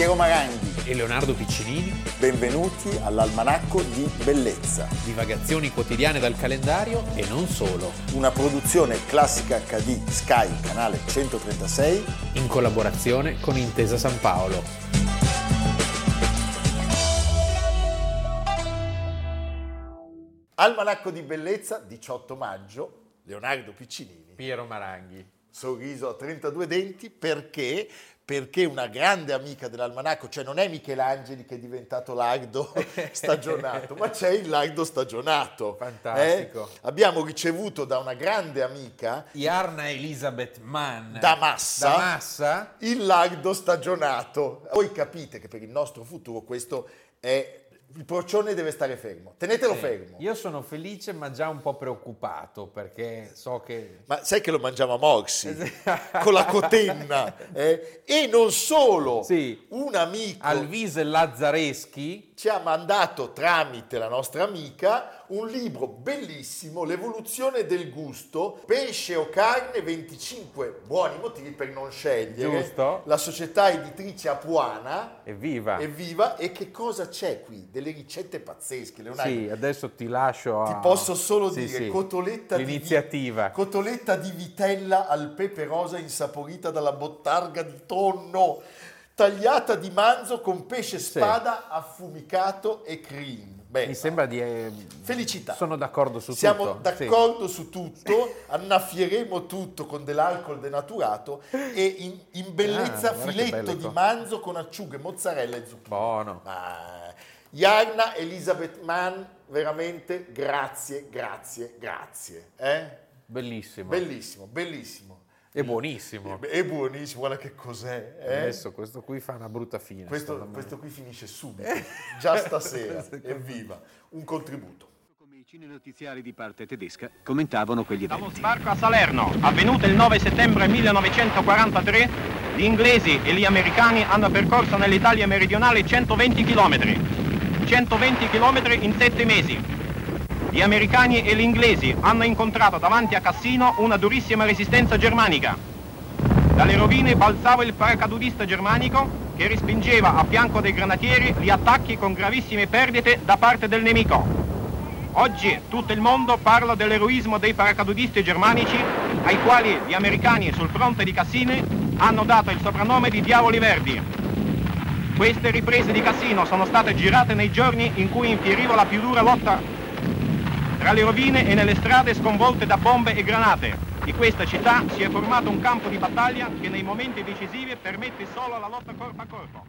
Piero Maranghi e Leonardo Piccinini. Benvenuti all'Almanacco di Bellezza. Divagazioni quotidiane dal calendario e non solo. Una produzione classica HD Sky, canale 136. In collaborazione con Intesa San Paolo. Almanacco di Bellezza, 18 maggio, Leonardo Piccinini. Piero Maranghi sorriso a 32 denti perché perché una grande amica dell'almanacco, cioè non è Michelangeli che è diventato lardo stagionato, ma c'è il lardo stagionato. Fantastico. Eh? Abbiamo ricevuto da una grande amica, Iarna Elisabeth Mann, da Massa, da Massa, il lardo stagionato. Voi capite che per il nostro futuro questo è il procione deve stare fermo. Tenetelo sì. fermo. Io sono felice ma già un po' preoccupato perché so che... Ma sai che lo mangiava Morsi con la cotenna? Eh? E non solo, sì. un amico... Alvise Lazzareschi ci ha mandato tramite la nostra amica un libro bellissimo, L'evoluzione del gusto, pesce o carne, 25 buoni motivi per non scegliere. Giusto. La società editrice Apuana. Evviva. Evviva. E che cosa c'è qui? Delle ricette pazzesche, Leonardo. Sì, adesso ti lascio a... Ti posso solo sì, dire, sì. cotoletta L'iniziativa. Di, cotoletta di vitella al pepe rosa insaporita dalla bottarga di tonno, tagliata di manzo con pesce spada sì. affumicato e cream. Beh, Mi sembra di... Eh, felicità. Sono d'accordo su Siamo tutto. Siamo d'accordo sì. su tutto, annaffieremo tutto con dell'alcol denaturato e in, in bellezza ah, filetto di manzo con acciughe, mozzarella e zucchine. Buono. Ah, Jarna Elisabeth Mann, veramente grazie, grazie, grazie. Eh? Bellissimo. Bellissimo, bellissimo. È buonissimo. È buonissimo, guarda che cos'è. Eh? Adesso questo qui fa una brutta fine. Questo, questo qui finisce subito, già stasera. Evviva, un contributo. Come i cinenotiziari di parte tedesca commentavano quegli eventi. Dallo sbarco a Salerno, avvenuto il 9 settembre 1943, gli inglesi e gli americani hanno percorso nell'Italia meridionale 120 km. 120 km in 7 mesi, gli americani e gli inglesi hanno incontrato davanti a Cassino una durissima resistenza germanica. Dalle rovine balzava il paracadutista germanico che respingeva a fianco dei granatieri gli attacchi con gravissime perdite da parte del nemico. Oggi tutto il mondo parla dell'eroismo dei paracadutisti germanici ai quali gli americani sul fronte di Cassini hanno dato il soprannome di Diavoli Verdi. Queste riprese di Cassino sono state girate nei giorni in cui infieriva la più dura lotta tra le rovine e nelle strade sconvolte da bombe e granate di questa città si è formato un campo di battaglia che nei momenti decisivi permette solo la lotta corpo a corpo.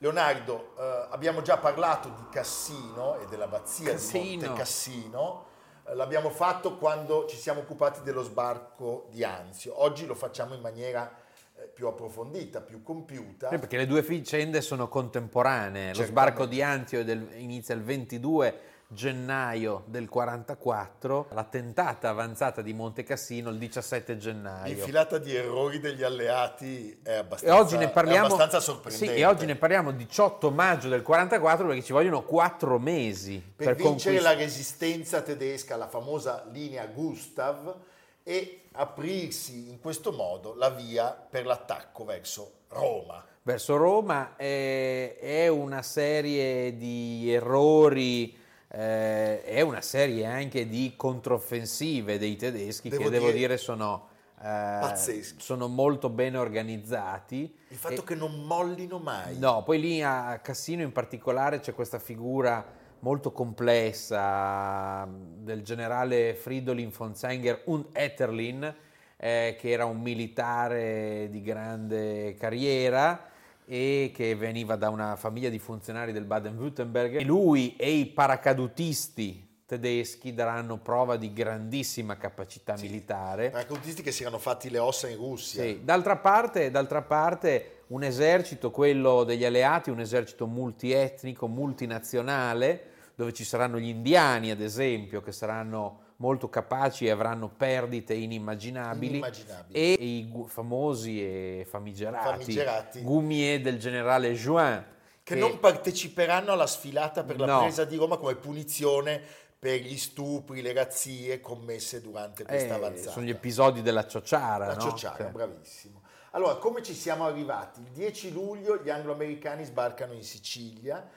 Leonardo, eh, abbiamo già parlato di Cassino e dell'abbazia Cassino. di Monte Cassino. Eh, l'abbiamo fatto quando ci siamo occupati dello sbarco di Anzio. Oggi lo facciamo in maniera eh, più approfondita, più compiuta. Sì, perché le due vicende sono contemporanee. Lo sbarco di Anzio inizia il 22 gennaio del 44, la tentata avanzata di Monte Cassino il 17 gennaio. L'infilata di errori degli alleati è abbastanza, e oggi ne parliamo, abbastanza sorprendente. Sì, e oggi ne parliamo 18 maggio del 44 perché ci vogliono 4 mesi per, per vincere conquist- la resistenza tedesca, la famosa linea Gustav e aprirsi in questo modo la via per l'attacco verso Roma. Verso Roma è, è una serie di errori eh, è una serie anche di controffensive dei tedeschi devo che devo dire, dire sono, eh, sono, molto ben organizzati. Il fatto e, che non mollino mai. No, poi lì a Cassino in particolare c'è questa figura molto complessa del generale Fridolin von Zenger und Etterlin, eh, che era un militare di grande carriera e che veniva da una famiglia di funzionari del Baden-Württemberg. Lui e i paracadutisti tedeschi daranno prova di grandissima capacità sì, militare. Paracadutisti che si erano fatti le ossa in Russia. Sì. D'altra, parte, d'altra parte un esercito, quello degli alleati, un esercito multietnico, multinazionale, dove ci saranno gli indiani ad esempio, che saranno molto capaci e avranno perdite inimmaginabili, inimmaginabili. e i famosi e famigerati, famigerati. Gumier del generale Juin che, che, non parteciperanno alla sfilata per la no. presa di Roma come punizione per gli stupri, le razzie commesse durante questa eh, avanzata. Sono gli episodi della ciociara. La no? ciociara, cioè. bravissimo. Allora, come ci siamo arrivati? Il 10 luglio gli anglo-americani sbarcano in Sicilia,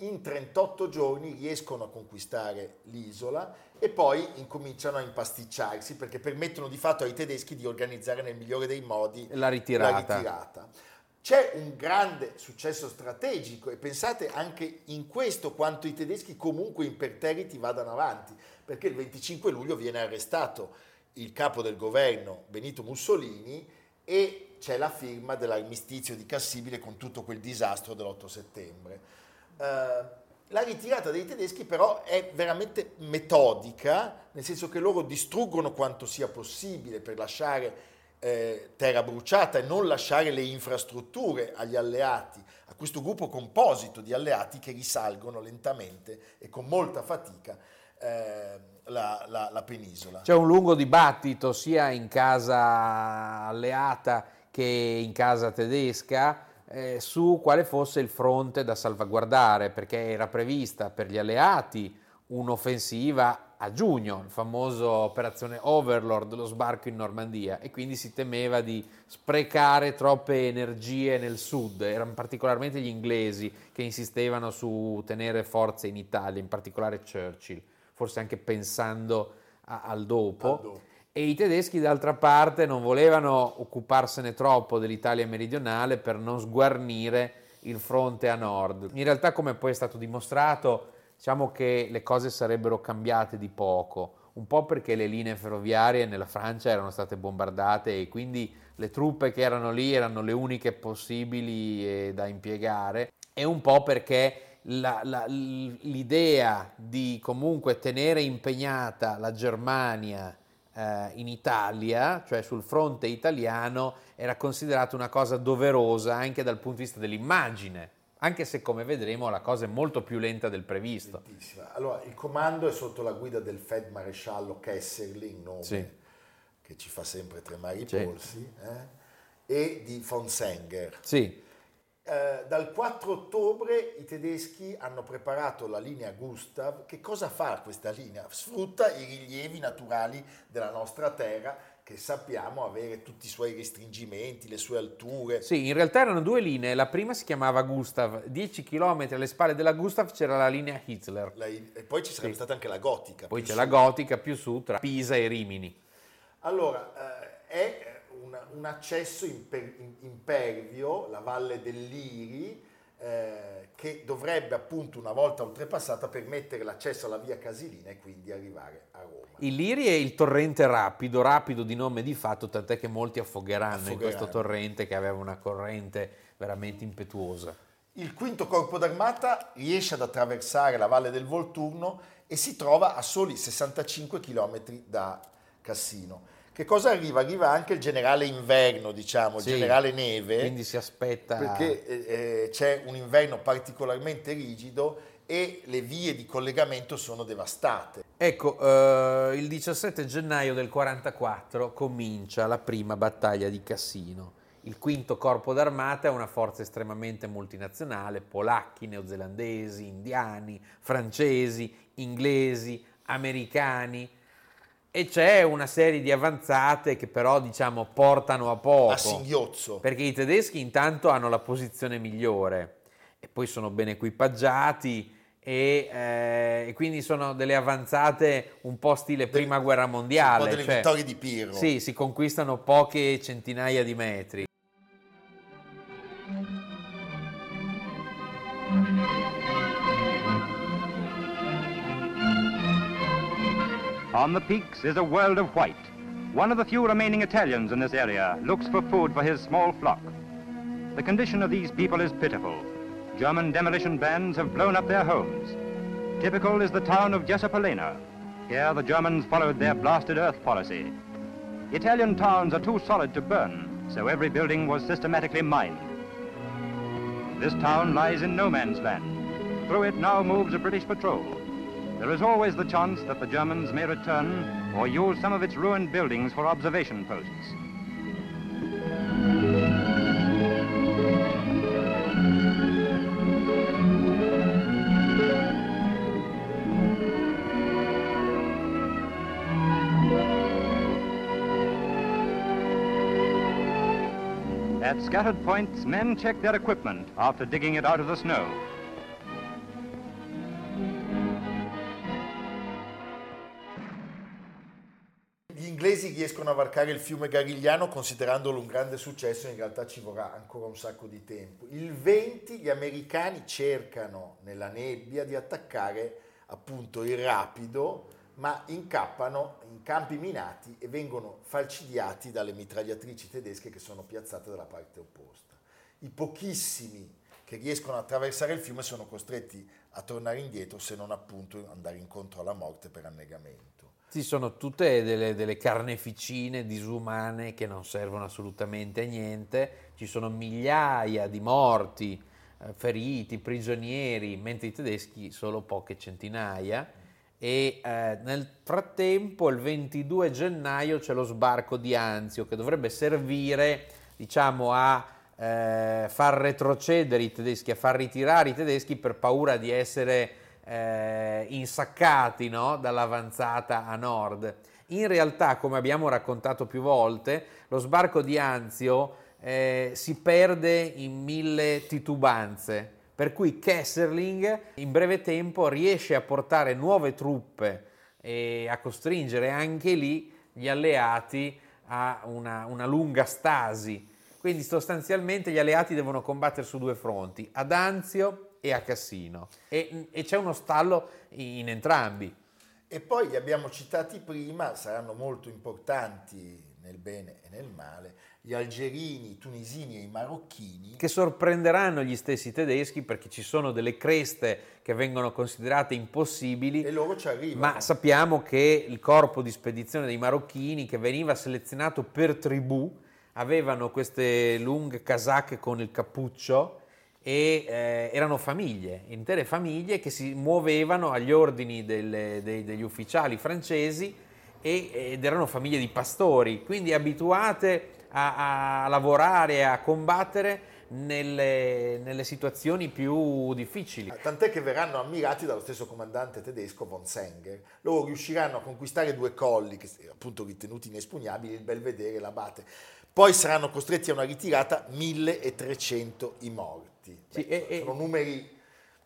in 38 giorni riescono a conquistare l'isola e poi incominciano a impasticciarsi perché permettono di fatto ai tedeschi di organizzare nel migliore dei modi La ritirata. la ritirata. C'è un grande successo strategico e pensate anche in questo quanto i tedeschi comunque imperterriti vadano avanti, perché il 25 luglio viene arrestato il capo del governo Benito Mussolini e c'è la firma dell'armistizio di Cassibile con tutto quel disastro dell'8 settembre. Eh, la ritirata dei tedeschi però è veramente metodica, nel senso che loro distruggono quanto sia possibile per lasciare eh, terra bruciata e non lasciare le infrastrutture agli alleati, a questo gruppo composito di alleati che risalgono lentamente e con molta fatica eh, la, la- la penisola. C'è un lungo dibattito sia in casa alleata che in casa tedesca eh, su quale fosse il fronte da salvaguardare, perché era prevista per gli alleati un'offensiva a giugno, la famosa operazione Overlord, lo sbarco in Normandia, e quindi si temeva di sprecare troppe energie nel sud. Erano particolarmente gli inglesi che insistevano su tenere forze in Italia, in particolare Churchill, forse anche pensando a- al dopo. Al dopo. E i tedeschi d'altra parte non volevano occuparsene troppo dell'Italia meridionale per non sguarnire il fronte a nord. In realtà, come poi è stato dimostrato, diciamo che le cose sarebbero cambiate di poco, un po' perché le linee ferroviarie nella Francia erano state bombardate e quindi le truppe che erano lì erano le uniche possibili eh, da impiegare, e un po' perché la- la- l'idea di comunque tenere impegnata la Germania eh, in Italia, cioè sul fronte italiano, era considerata una cosa doverosa anche dal punto di vista dell'immagine, anche se come vedremo la cosa è molto più lenta del previsto. Lentissima. Allora, il comando è sotto la guida del feldmaresciallo Kesserling, nome Sì. che ci fa sempre tremare i Sì. polsi, eh, e di von Senger. Sì, Eh, dal 4 ottobre i tedeschi hanno preparato la linea Gustav. Che cosa fa questa linea? Sfrutta i rilievi naturali della nostra terra che sappiamo avere tutti i suoi restringimenti, le sue alture. sì, in realtà erano due linee, la prima si chiamava Gustav, 10 km alle spalle della Gustav c'era la linea Hitler, La- e poi ci sarebbe Sì. stata anche la gotica. poi c'è la su. gotica più su tra Pisa e Rimini. Allora, eh, è un, un accesso imper- in- impervio, la valle dell'Iri, eh, che dovrebbe appunto una volta oltrepassata permettere l'accesso alla via Casilina e quindi arrivare a Roma. Il Liri è il torrente rapido, rapido di nome di fatto, tant'è che molti affogheranno, in Affogheranno. questo torrente che aveva una corrente veramente impetuosa. Il quinto corpo d'armata riesce ad attraversare la valle del Volturno e si trova a soli 65 km da Cassino. Che cosa arriva? Arriva anche il generale inverno, diciamo, il Sì, generale neve. Quindi si aspetta... perché eh, eh, c'è un inverno particolarmente rigido e le vie di collegamento sono devastate. Ecco, eh, il 17 gennaio del 44 comincia la prima battaglia di Cassino. Il quinto corpo d'armata è una forza estremamente multinazionale, polacchi, neozelandesi, indiani, francesi, inglesi, americani e c'è una serie di avanzate che però diciamo portano a poco. A singhiozzo. Perché i tedeschi intanto hanno la posizione migliore e poi sono ben equipaggiati e, eh, e quindi sono delle avanzate un po' stile prima guerra un mondiale. po' delle cioè- vittorie di Pirro. Sì, si conquistano poche centinaia di metri. On the peaks is a world of white. One of the few remaining Italians in this area looks for food for his small flock. The condition of these people is pitiful. German demolition bands have blown up their homes. Typical is the town of Jesopolena. Here the Germans followed their blasted earth policy. Italian towns are too solid to burn, so every building was systematically mined. This town lies in no man's land. Through it now moves a British patrol. There is always the chance that the Germans may return or use some of its ruined buildings for observation posts. At scattered points, men check their equipment after digging it out of the snow. Riescono a varcare il fiume Garigliano considerandolo un grande successo, in realtà ci vorrà ancora un sacco di tempo. Il 20 gli americani cercano nella nebbia di attaccare appunto il rapido, ma incappano in campi minati e vengono falcidiati dalle mitragliatrici tedesche che sono piazzate dalla parte opposta. I pochissimi che riescono a attraversare il fiume sono costretti a tornare indietro se non appunto andare incontro alla morte per annegamento. Ci sono tutte delle, delle, carneficine disumane che non servono assolutamente a niente, ci sono migliaia di morti, eh, feriti, prigionieri, mentre i tedeschi solo poche centinaia. E eh, nel frattempo il 22 gennaio c'è lo sbarco di Anzio che dovrebbe servire diciamo a eh, far retrocedere i tedeschi, a far ritirare i tedeschi per paura di essere eh, insaccati no? dall'avanzata a nord. In realtà, come abbiamo raccontato più volte, lo sbarco di Anzio eh, si perde in mille titubanze, per cui Kesserling in breve tempo riesce a portare nuove truppe e a costringere anche lì gli alleati a una, una lunga stasi. Quindi sostanzialmente gli alleati devono combattere su due fronti, ad Anzio e a Cassino e, e c'è uno stallo in entrambi. E poi li abbiamo citati prima, saranno molto importanti nel bene e nel male, gli algerini, i tunisini e i marocchini. Che sorprenderanno gli stessi tedeschi perché ci sono delle creste che vengono considerate impossibili. E loro ci arrivano. Ma sappiamo che il corpo di spedizione dei marocchini, che veniva selezionato per tribù, avevano queste lunghe casacche con il cappuccio e eh, erano famiglie, intere famiglie che si muovevano agli ordini delle, dei, degli ufficiali francesi e, ed erano famiglie di pastori, quindi abituate a, a lavorare, a combattere nelle, nelle, situazioni più difficili. Tant'è che verranno ammirati dallo stesso comandante tedesco von Senger. Loro riusciranno a conquistare due colli, che appunto ritenuti inespugnabili, il Belvedere e l'Abate. Poi saranno costretti a una ritirata 1300 i morti. Sì, Beh, e, sono e... numeri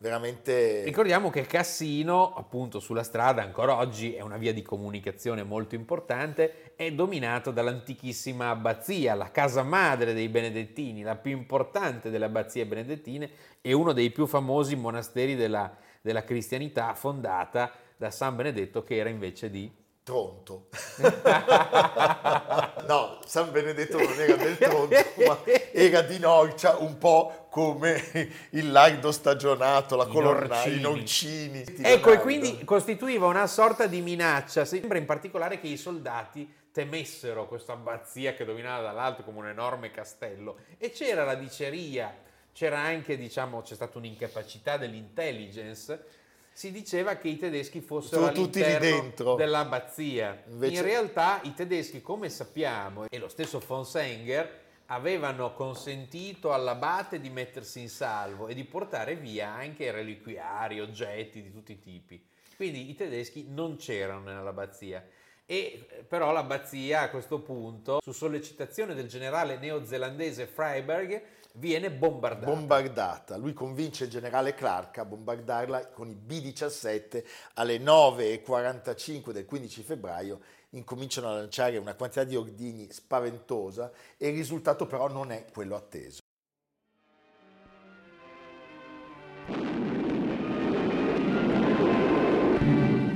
veramente... Ricordiamo che Cassino, appunto sulla strada, ancora oggi è una via di comunicazione molto importante, è dominato dall'antichissima abbazia, la casa madre dei benedettini, la più importante delle abbazie benedettine e uno dei più famosi monasteri della, della cristianità fondata da San Benedetto che era invece di Tronto. no, San Benedetto non era del Tronto, ma era di Norcia, un po' come il lardo stagionato, la colonna, i norcini. Ecco, e quindi costituiva una sorta di minaccia. Sembra in particolare che i soldati temessero questa abbazia che dominava dall'alto come un enorme castello e c'era la diceria, c'era anche, diciamo, c'è stata un'incapacità dell'intelligence si diceva che i tedeschi fossero Sono all'interno dell'abbazia. Invece... In realtà i tedeschi, come sappiamo, e lo stesso von Senger, avevano consentito all'abate di mettersi in salvo e di portare via anche reliquiari, oggetti di tutti i tipi. Quindi i tedeschi non c'erano nell'abbazia. E però l'abbazia a questo punto, su sollecitazione del generale neozelandese Freiberg, viene bombardata. bombardata. Lui convince il generale Clark a bombardarla con i B-17 alle 9.45 del 15 febbraio incominciano a lanciare una quantità di ordini spaventosa e il risultato però non è quello atteso.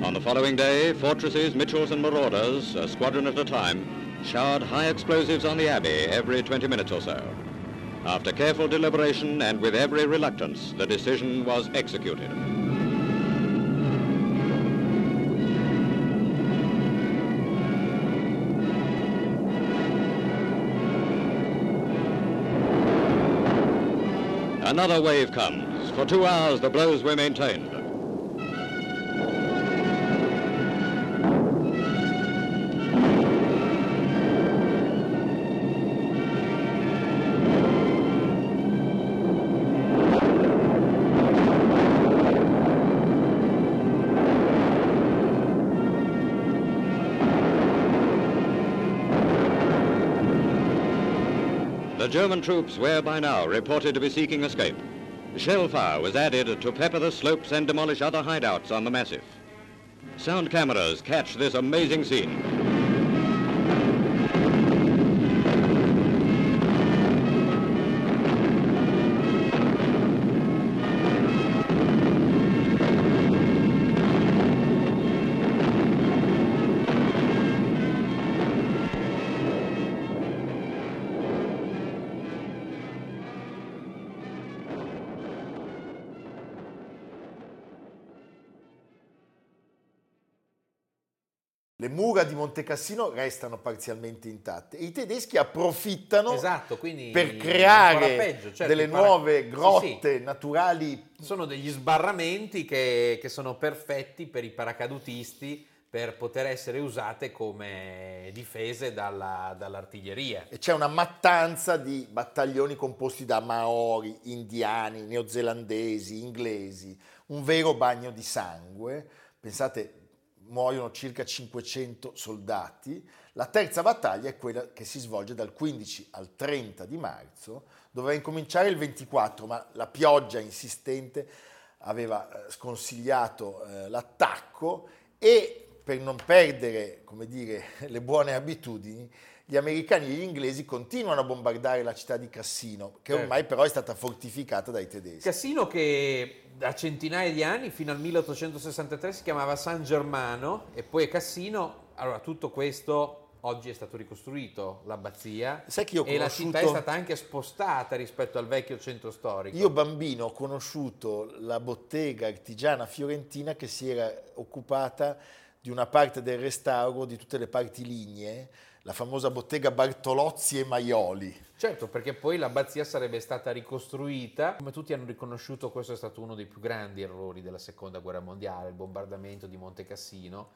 On the following day, fortresses, Mitchells and Marauders, a squadron at a time, showered high explosives on the Abbey every 20 minutes or so. After careful deliberation and with every reluctance, the decision was executed. Another wave comes. For two hours the blows were maintained. German troops were by now reported to be seeking escape. Shell fire was added to pepper the slopes and demolish other hideouts on the massif. Sound cameras catch this amazing scene. Mura di Monte Cassino restano parzialmente intatte e i tedeschi approfittano Esatto, per creare peggio, certo, delle para- nuove Sì, grotte naturali. Sono degli sbarramenti che, che sono perfetti per i paracadutisti per poter essere usate come difese dalla- dall'artiglieria. E c'è una mattanza di battaglioni composti da maori, indiani, neozelandesi, inglesi, un vero bagno di sangue. Pensate, muoiono circa 500 soldati. La terza battaglia è quella che si svolge dal 15 al 30 di marzo, doveva incominciare il 24, ma la pioggia insistente aveva eh, sconsigliato eh, l'attacco e per non perdere, dire, le buone abitudini, gli americani e gli inglesi continuano a bombardare la città di Cassino, che Certo. ormai però è stata fortificata dai tedeschi. Cassino che da centinaia di anni, fino al 1863, si chiamava San Germano e poi Cassino. Allora, tutto questo oggi è stato ricostruito, l'abbazia, Sai che io ho e la città è stata anche spostata rispetto al vecchio centro storico. Io bambino ho conosciuto la bottega artigiana fiorentina che si era occupata di una parte del restauro di tutte le parti lignee, la famosa bottega Bartolozzi e Maioli. Certo, perché poi l'abbazia sarebbe stata ricostruita. Come tutti hanno riconosciuto, questo è stato uno dei più grandi errori della seconda guerra mondiale, il bombardamento di Monte Cassino,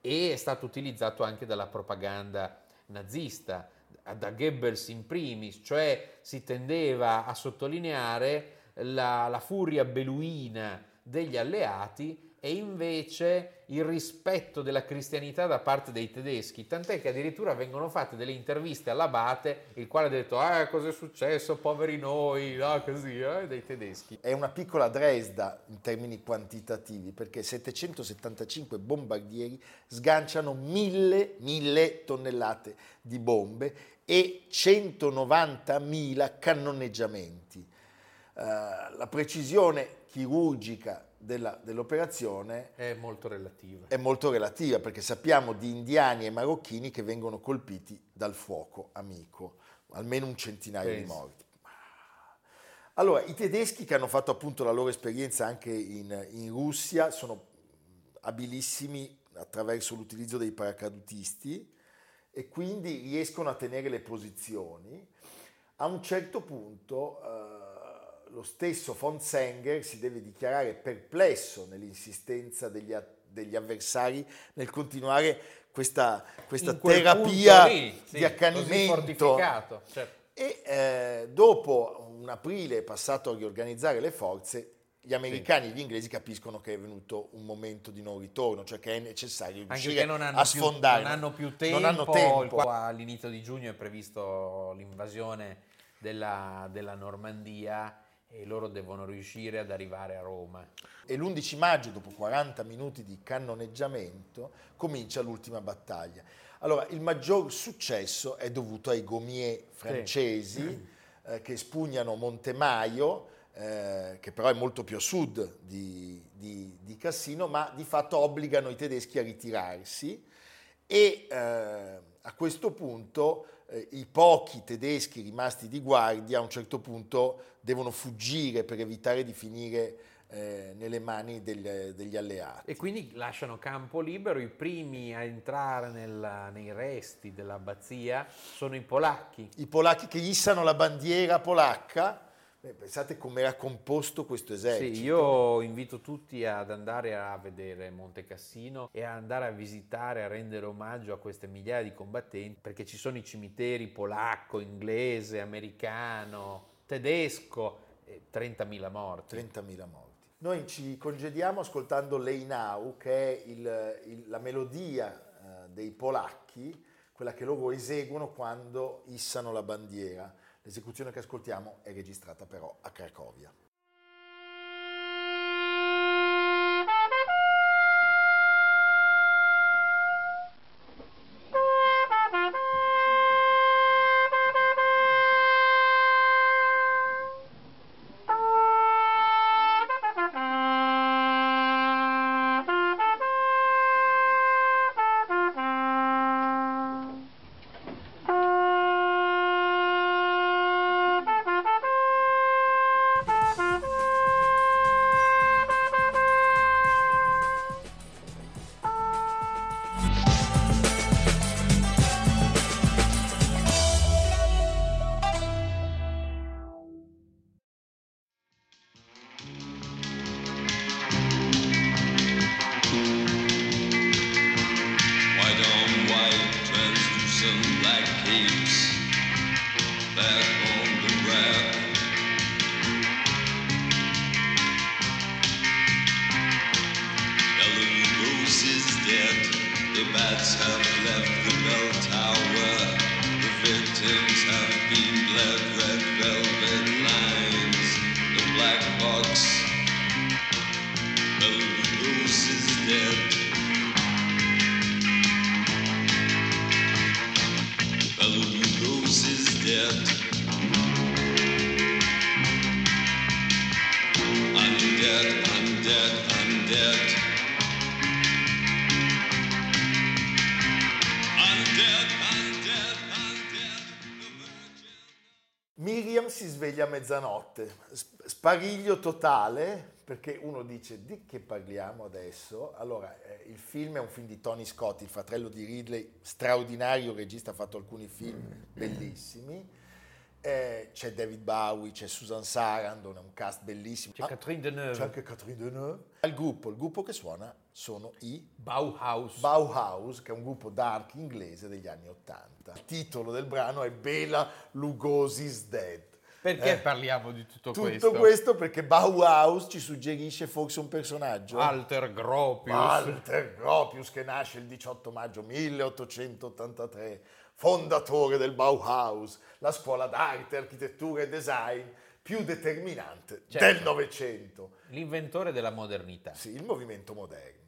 e è stato utilizzato anche dalla propaganda nazista, da Goebbels in primis, cioè si tendeva a sottolineare la, la furia beluina degli alleati e invece il rispetto della cristianità da parte dei tedeschi, tant'è che addirittura vengono fatte delle interviste all'abate, il quale ha detto ah cosa è successo, poveri noi, no, così, eh, dei tedeschi. È una piccola Dresda in termini quantitativi perché 775 bombardieri sganciano mille, mille tonnellate di bombe e 190.000 cannoneggiamenti. Eh, la precisione chirurgica della- dell'operazione È molto relativa. è molto relativa perché sappiamo di indiani e marocchini che vengono colpiti dal fuoco amico, almeno un centinaio di Penso. morti. Allora, i tedeschi che hanno fatto appunto la loro esperienza anche in, in Russia sono abilissimi attraverso l'utilizzo dei paracadutisti e quindi riescono a tenere le posizioni. A un certo punto eh, lo stesso von Senger si deve dichiarare perplesso nell'insistenza degli, a- degli avversari nel continuare questa, questa terapia lì, sì, di accanimento. certo. E eh, dopo un aprile passato a riorganizzare le forze, gli americani e gli inglesi capiscono che è venuto un momento di non ritorno, cioè che è necessario riuscire a sfondare. non hanno più tempo, Non hanno tempo. all'inizio di giugno è previsto l'invasione della, della Normandia e loro devono riuscire ad arrivare a Roma. E l'11 maggio, dopo 40 minuti di cannoneggiamento, comincia l'ultima battaglia. Allora, il maggior successo è dovuto ai gommier francesi eh, che spugnano Montemaio, eh, che però è molto più a sud di, di- di Cassino, ma di fatto obbligano i tedeschi a ritirarsi e eh, a questo punto eh, i pochi tedeschi rimasti di guardia a un certo punto devono fuggire per evitare di finire eh, nelle mani del- degli alleati. E quindi lasciano campo libero, i primi a entrare nella- nei resti dell'abbazia sono i polacchi. I polacchi che issano la bandiera polacca, pensate come era composto questo esercito. Sì, io invito tutti ad andare a vedere Monte Cassino e a andare a visitare, a rendere omaggio a queste migliaia di combattenti, perché ci sono i cimiteri polacco, inglese, americano, tedesco, e 30.000 morti. 30.000 morti. Noi ci congediamo ascoltando Lei Now, che è il- il- la melodia eh, dei polacchi, quella che loro eseguono quando issano la bandiera. L'esecuzione che ascoltiamo è registrata però a Cracovia. Translucent black capes. Back mezzanotte, Sp- spariglio totale, perché uno dice di che parliamo adesso? Allora, eh, il film è un film di Tony Scott, il fratello di Ridley, straordinario regista, ha fatto alcuni film bellissimi. Eh, c'è David Bowie, c'è Susan Sarandon, è un cast bellissimo. C'è Ah, Catherine Deneuve. C'è anche Catherine Deneuve. Il gruppo, il gruppo che suona sono i Bauhaus. Bauhaus, che è un gruppo dark inglese degli anni Ottanta. Il titolo del brano è Bela Lugosi's Dead. Perché Eh, parliamo di tutto, Tutto questo? questo perché Bauhaus ci suggerisce forse un personaggio. Walter Gropius. Walter Gropius che nasce il 18 maggio 1883, fondatore del Bauhaus, la scuola d'arte, architettura e design più determinante Certo. del Novecento. L'inventore della modernità. Sì, il movimento moderno.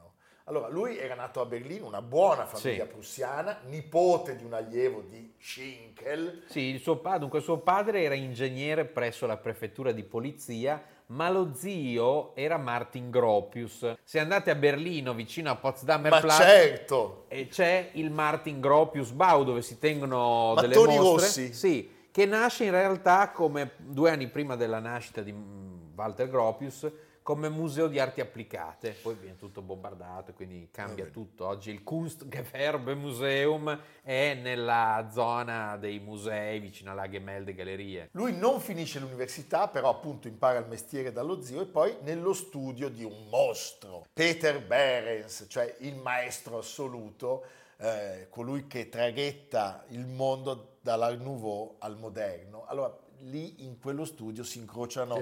Allora, lui era nato a Berlino, una buona famiglia Sì. prussiana, nipote di un allievo di Schinkel. Sì, il suo, dunque, suo padre era ingegnere presso la prefettura di polizia, ma lo zio era Martin Gropius. Se andate a Berlino, vicino a Potsdamer Ma Platz, certo, e c'è il Martin Gropius Bau dove si tengono delle Mattoni mostre. rossi. Sì, che nasce in realtà come due anni prima della nascita di mm, Walter Gropius come museo di arti applicate, poi viene tutto bombardato e quindi cambia tutto. Oggi il Kunstgewerbemuseum è nella zona dei musei vicino alla Gemälde Gallerie. lui non finisce l'università, però appunto impara il mestiere dallo zio e poi nello studio di un mostro, Peter Behrens, cioè il maestro assoluto, eh, colui che traghetta il mondo dall'Art Nouveau al moderno. Allora, lì in quello studio si incrociano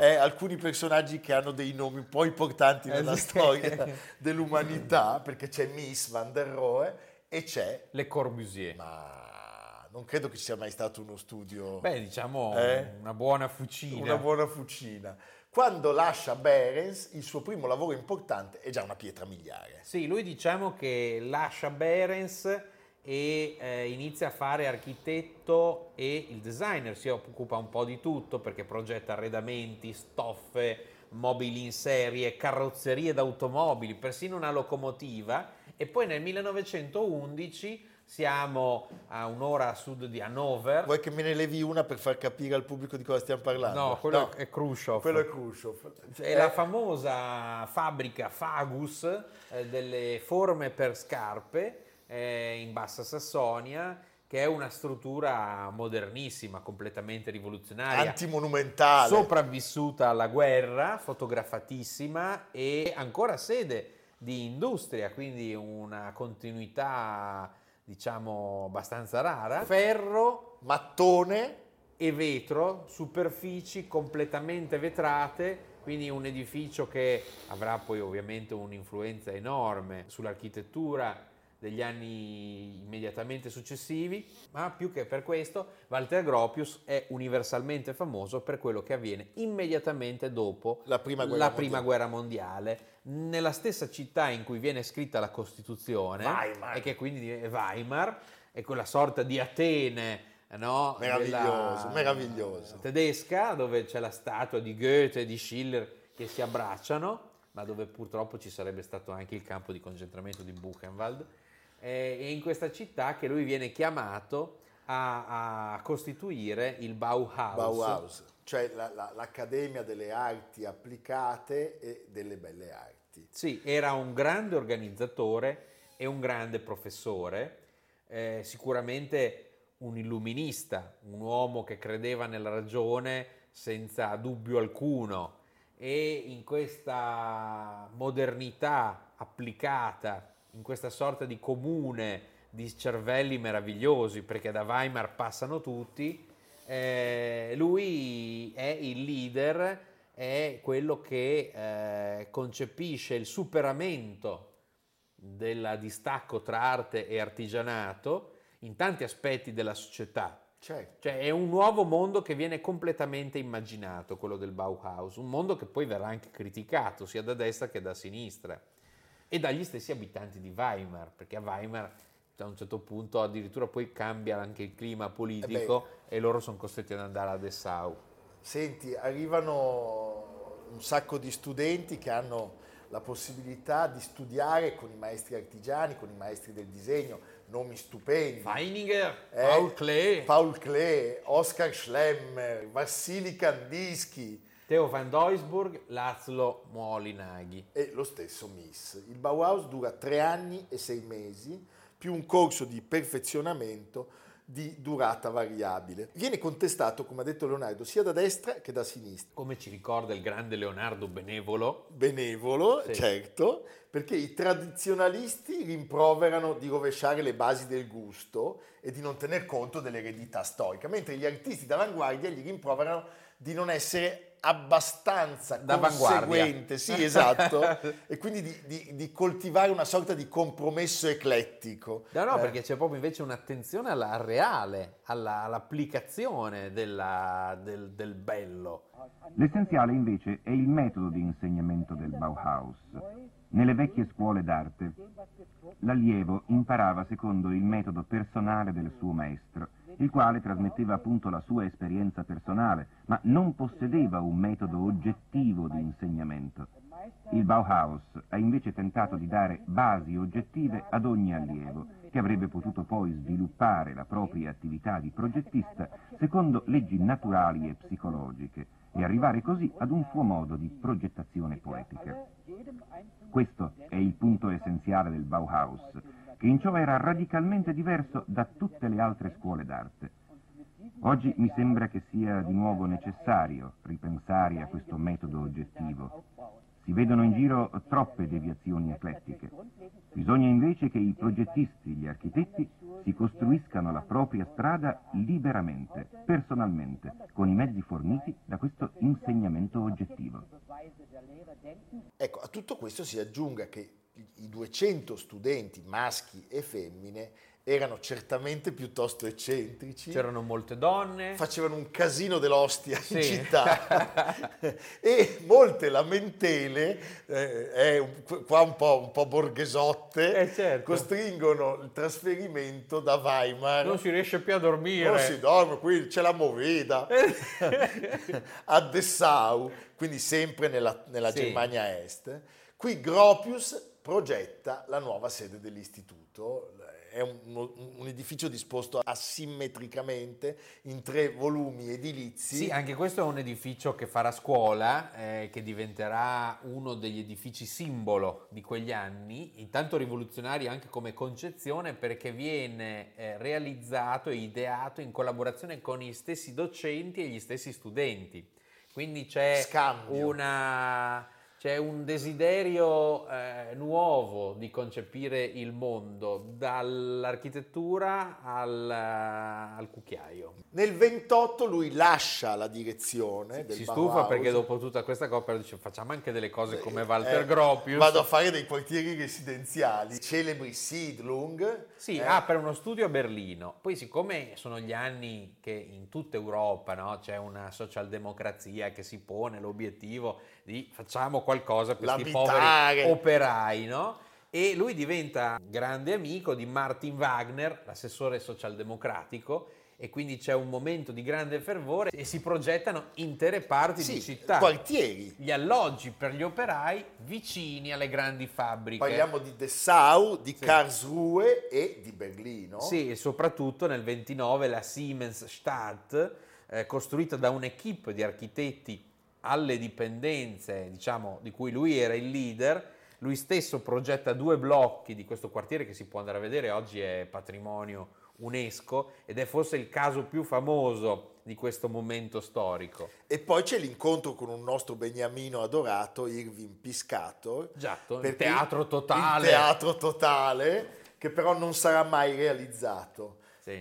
eh, alcuni personaggi che hanno dei nomi un po' importanti nella Eh, storia dell'umanità, perché c'è Miss Van der Rohe e c'è, Le Corbusier. ma non credo che ci sia mai stato uno studio... Beh, diciamo Eh? una buona fucina. Una buona fucina. Quando lascia Behrens, il suo primo lavoro importante è già una pietra miliare. Sì, lui diciamo che lascia Behrens e eh, inizia a fare architetto e il designer, si occupa un po' di tutto perché progetta arredamenti, stoffe, mobili in serie, carrozzerie d'automobili, persino una locomotiva e poi nel 1911 siamo a un'ora a sud di Hannover. Vuoi che me ne levi una per far capire al pubblico di cosa stiamo parlando? No, quello è Khrushchev. Quello è Khrushchev. È Eh, la famosa fabbrica Fagus eh, delle forme per scarpe eh, in Bassa Sassonia, che è una struttura modernissima, completamente rivoluzionaria. antimonumentale. sopravvissuta alla guerra, fotografatissima e ancora sede di industria, quindi una continuità diciamo abbastanza rara. Ferro Mattone, e vetro, superfici completamente vetrate, quindi un edificio che avrà poi ovviamente un'influenza enorme sull'architettura degli anni immediatamente successivi, ma più che per questo, Walter Gropius è universalmente famoso per quello che avviene immediatamente dopo La prima guerra prima mondiale. guerra mondiale, nella stessa città in cui viene scritta la Costituzione, Weimar. e che quindi è Weimar, è quella sorta di Atene, no? Meraviglioso, meraviglioso. tedesca, dove c'è la statua di Goethe e di Schiller che si abbracciano, ma dove purtroppo ci sarebbe stato anche il campo di concentramento di Buchenwald. Eh, E in questa città che lui viene chiamato a, a costituire il Bauhaus. Bauhaus, cioè la- la- l'Accademia delle Arti Applicate e delle Belle Arti. Sì, era un grande organizzatore e un grande professore, eh, sicuramente un illuminista, un uomo che credeva nella ragione senza dubbio alcuno e in questa modernità applicata, in questa sorta di comune di cervelli meravigliosi, perché da Weimar passano tutti, eh, lui è il leader, è quello che eh, concepisce il superamento del distacco tra arte e artigianato in tanti aspetti della società. Certo. Cioè è un nuovo mondo che viene completamente immaginato, quello del Bauhaus, un mondo che poi verrà anche criticato sia da destra che da sinistra e dagli stessi abitanti di Weimar, perché a Weimar a un certo punto addirittura poi cambia anche il clima politico e loro sono costretti ad andare a Dessau. Senti, arrivano un sacco di studenti che hanno la possibilità di studiare con i maestri artigiani, con i maestri del disegno, nomi stupendi. Feininger, Eh, Paul Klee, Paul Klee, Oscar Schlemmer, Vassili Kandinsky Theo van Doisburg, Laszlo Molinaghi. e lo stesso Miss. Il Bauhaus dura tre anni e sei mesi, più un corso di perfezionamento di durata variabile. Viene contestato, come ha detto Leonardo, sia da destra che da sinistra. Come ci ricorda il grande Leonardo Benevolo, benevolo, Sì. certo, perché i tradizionalisti rimproverano di rovesciare le basi del gusto e di non tener conto dell'eredità storica, mentre gli artisti d'avanguardia gli rimproverano di non essere abbastanza D'avanguardia. conseguente, sì, esatto, e quindi di, di- di coltivare una sorta di compromesso eclettico. No, no, Eh, perché c'è proprio invece un'attenzione alla al reale, alla- all'applicazione della- del, del bello. L'essenziale invece è il metodo di insegnamento del Bauhaus. Nelle vecchie scuole d'arte l'allievo imparava secondo il metodo personale del suo maestro, il quale trasmetteva appunto la sua esperienza personale, ma non possedeva un metodo oggettivo di insegnamento. Il Bauhaus ha invece tentato di dare basi oggettive ad ogni allievo, che avrebbe potuto poi sviluppare la propria attività di progettista secondo leggi naturali e psicologiche e arrivare così ad un suo modo di progettazione poetica. Questo è il punto essenziale del Bauhaus, che in ciò era radicalmente diverso da tutte le altre scuole d'arte. Oggi mi sembra che sia di nuovo necessario ripensare a questo metodo oggettivo. Si vedono in giro troppe deviazioni eclettiche. Bisogna invece che i progettisti, gli architetti, si costruiscano la propria strada liberamente, personalmente, con i mezzi forniti da questo insegnamento oggettivo. Ecco, a tutto questo si aggiunga che i- i 200 studenti maschi e femmine erano certamente piuttosto eccentrici. C'erano molte donne. facevano un casino dell'ostia in Sì. città e molte lamentele, eh, è un- qua un po', un po' borghesotte, Eh, certo. costringono il trasferimento da Weimar. Non si riesce più a dormire. Non si dorme, qui c'è la movida a Dessau, quindi sempre nella, nella Sì. Germania Est. Qui Gropius progetta la nuova sede dell'istituto. È un, un edificio disposto asimmetricamente in tre volumi edilizi. Sì, anche questo è un edificio che farà scuola, eh, che diventerà uno degli edifici simbolo di quegli anni, intanto rivoluzionario anche come concezione perché viene eh, realizzato e ideato in collaborazione con gli stessi docenti e gli stessi studenti. Quindi c'è Scambio. una, c'è un desiderio eh, nuovo di concepire il mondo, dall'architettura al, eh, al cucchiaio. Nel 28 lui lascia la direzione del si Bauhaus. stufa perché dopo tutta questa coppia dice facciamo anche delle cose come Walter Eh, Gropius. Vado a fare dei quartieri residenziali, celebri Siedlung. Sì, eh, apre uno studio a Berlino. Poi, siccome sono gli anni che in tutta Europa no, c'è una socialdemocrazia che si pone l'obiettivo di facciamo qualcosa per questi poveri operai, no? E lui diventa grande amico di Martin Wagner, l'assessore socialdemocratico, e quindi c'è un momento di grande fervore e si progettano intere parti sì, di città. quartieri. Gli alloggi per gli operai vicini alle grandi fabbriche. Parliamo di Dessau, di Karlsruhe e di Berlino. Sì, e soprattutto nel 29 la Siemens Stadt, eh, costruita da un'equipe di architetti alle dipendenze, diciamo, di cui lui era il leader, lui stesso progetta due blocchi di questo quartiere che si può andare a vedere, oggi è patrimonio UNESCO ed è forse il caso più famoso di questo momento storico. E poi c'è l'incontro con un nostro beniamino adorato, Irving Piscator. Giatto, il teatro totale. Il teatro totale, che però non sarà mai realizzato. Sì.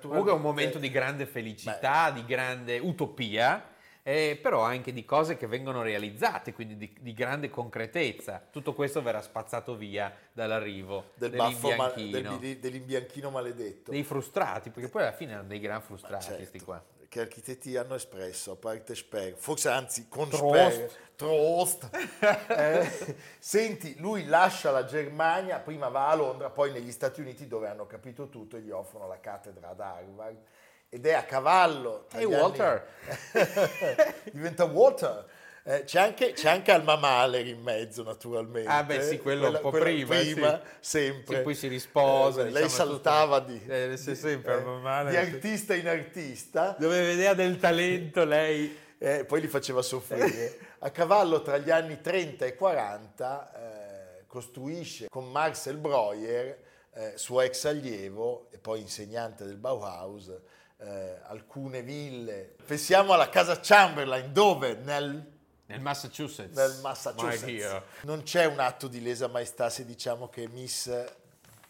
Comunque è un momento di grande felicità, di grande utopia, eh, però anche di cose che vengono realizzate, quindi di, di grande concretezza. Tutto questo verrà spazzato via dall'arrivo del baffo ma- dell'imbianchino, del- dell'imbianchino maledetto. dei frustrati, perché poi alla fine erano dei gran frustrati Certo, questi qua. Che architetti hanno espresso, a parte Sper, forse anzi con Trost. Sper, Trost. Eh, senti, lui lascia la Germania, prima va a Londra, poi negli Stati Uniti dove hanno capito tutto e gli offrono la cattedra ad Harvard ed è a cavallo. anni- Walter, Diventa Walter. Eh, c'è, anche, c'è anche Alma Mahler in mezzo, naturalmente. Ah, beh, sì, quello un po' quella prima, prima, sì. sempre. Sì, poi si risposa, Eh, lei diciamo, saltava tutto- di, eh, sì, sempre Alma Mahler, di artista in artista. dove vedeva del talento lei. Eh, poi li faceva soffrire. A cavallo tra gli anni 30 e 40 eh, costruisce con Marcel Breuer, eh, suo ex allievo e poi insegnante del Bauhaus, eh, alcune ville. Pensiamo alla casa Chamberlain, dove nel, Nel Massachusetts. nel Massachusetts non c'è un atto di lesa maestà se diciamo che Miss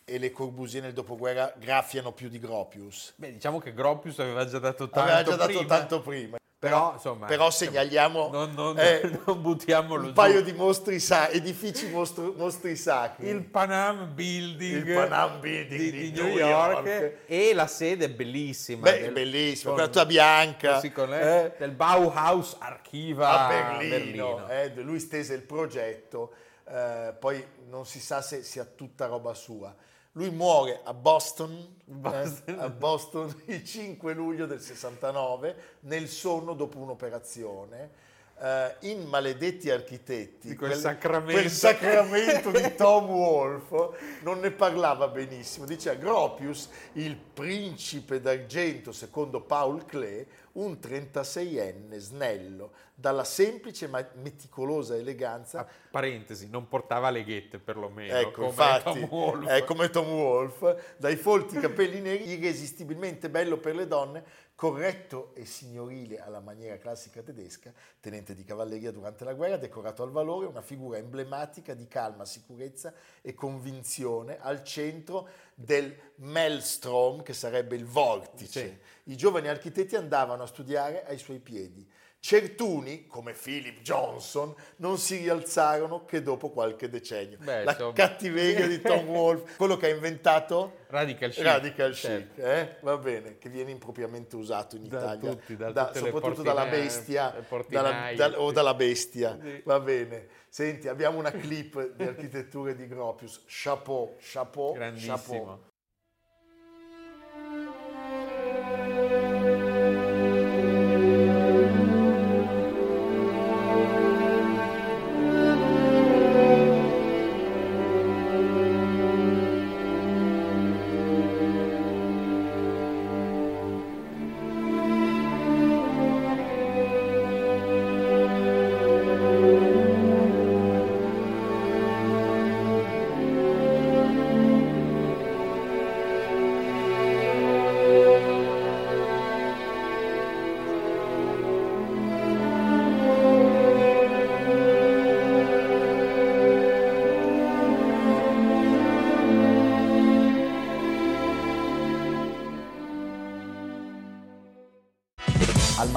e le Corbusier nel dopoguerra graffiano più di Gropius. Beh, diciamo che Gropius aveva già dato tanto Aveva già dato prima. tanto prima. Però, insomma, Però segnaliamo non, non, eh, non buttiamolo un giù. paio di mostri sa- edifici mostro- mostri sacri. il Panam Building, Il Panam Building di, di di New New York, York. e la sede è bellissima. Beh, del- bellissima, con- quella bianca. sì, con- eh, del Bauhaus Archiva a Berlino. eh, lui stese il progetto, eh, poi non si sa se sia tutta roba sua. Lui muore a Boston, Boston. eh, a Boston il 5 luglio del 69, nel sonno dopo un'operazione. eh, in Maledetti Architetti, Di quel sacramento. quel sacramento di Tom Wolfe, non ne parlava benissimo. Diceva Gropius, il principe d'argento, secondo Paul Klee, un 36enne snello, dalla semplice ma meticolosa eleganza A parentesi, non portava le ghette perlomeno, Ecco, come infatti, Tom Wolfe. è come Tom Wolfe, dai folti capelli neri, irresistibilmente bello per le donne, corretto e signorile alla maniera classica tedesca, tenente di cavalleria durante la guerra, decorato al valore, una figura emblematica di calma, sicurezza e convinzione al centro del maelstrom, che sarebbe il vortice. Sì. I giovani architetti andavano a studiare ai suoi piedi. Certuni, come Philip Johnson, non si rialzarono che dopo qualche decennio. Beh, La insomma. cattiveria di Tom Wolfe, quello che ha inventato Radical chic. Radical certo. chic, eh? va bene, che viene impropriamente usato in Da Italia, tutti, da da- soprattutto dalla portinaie, bestia, dalla- dal- o dalla bestia, Sì. va bene. Senti, abbiamo una clip di architetture di Gropius, chapeau, chapeau, Grandissimo. chapeau.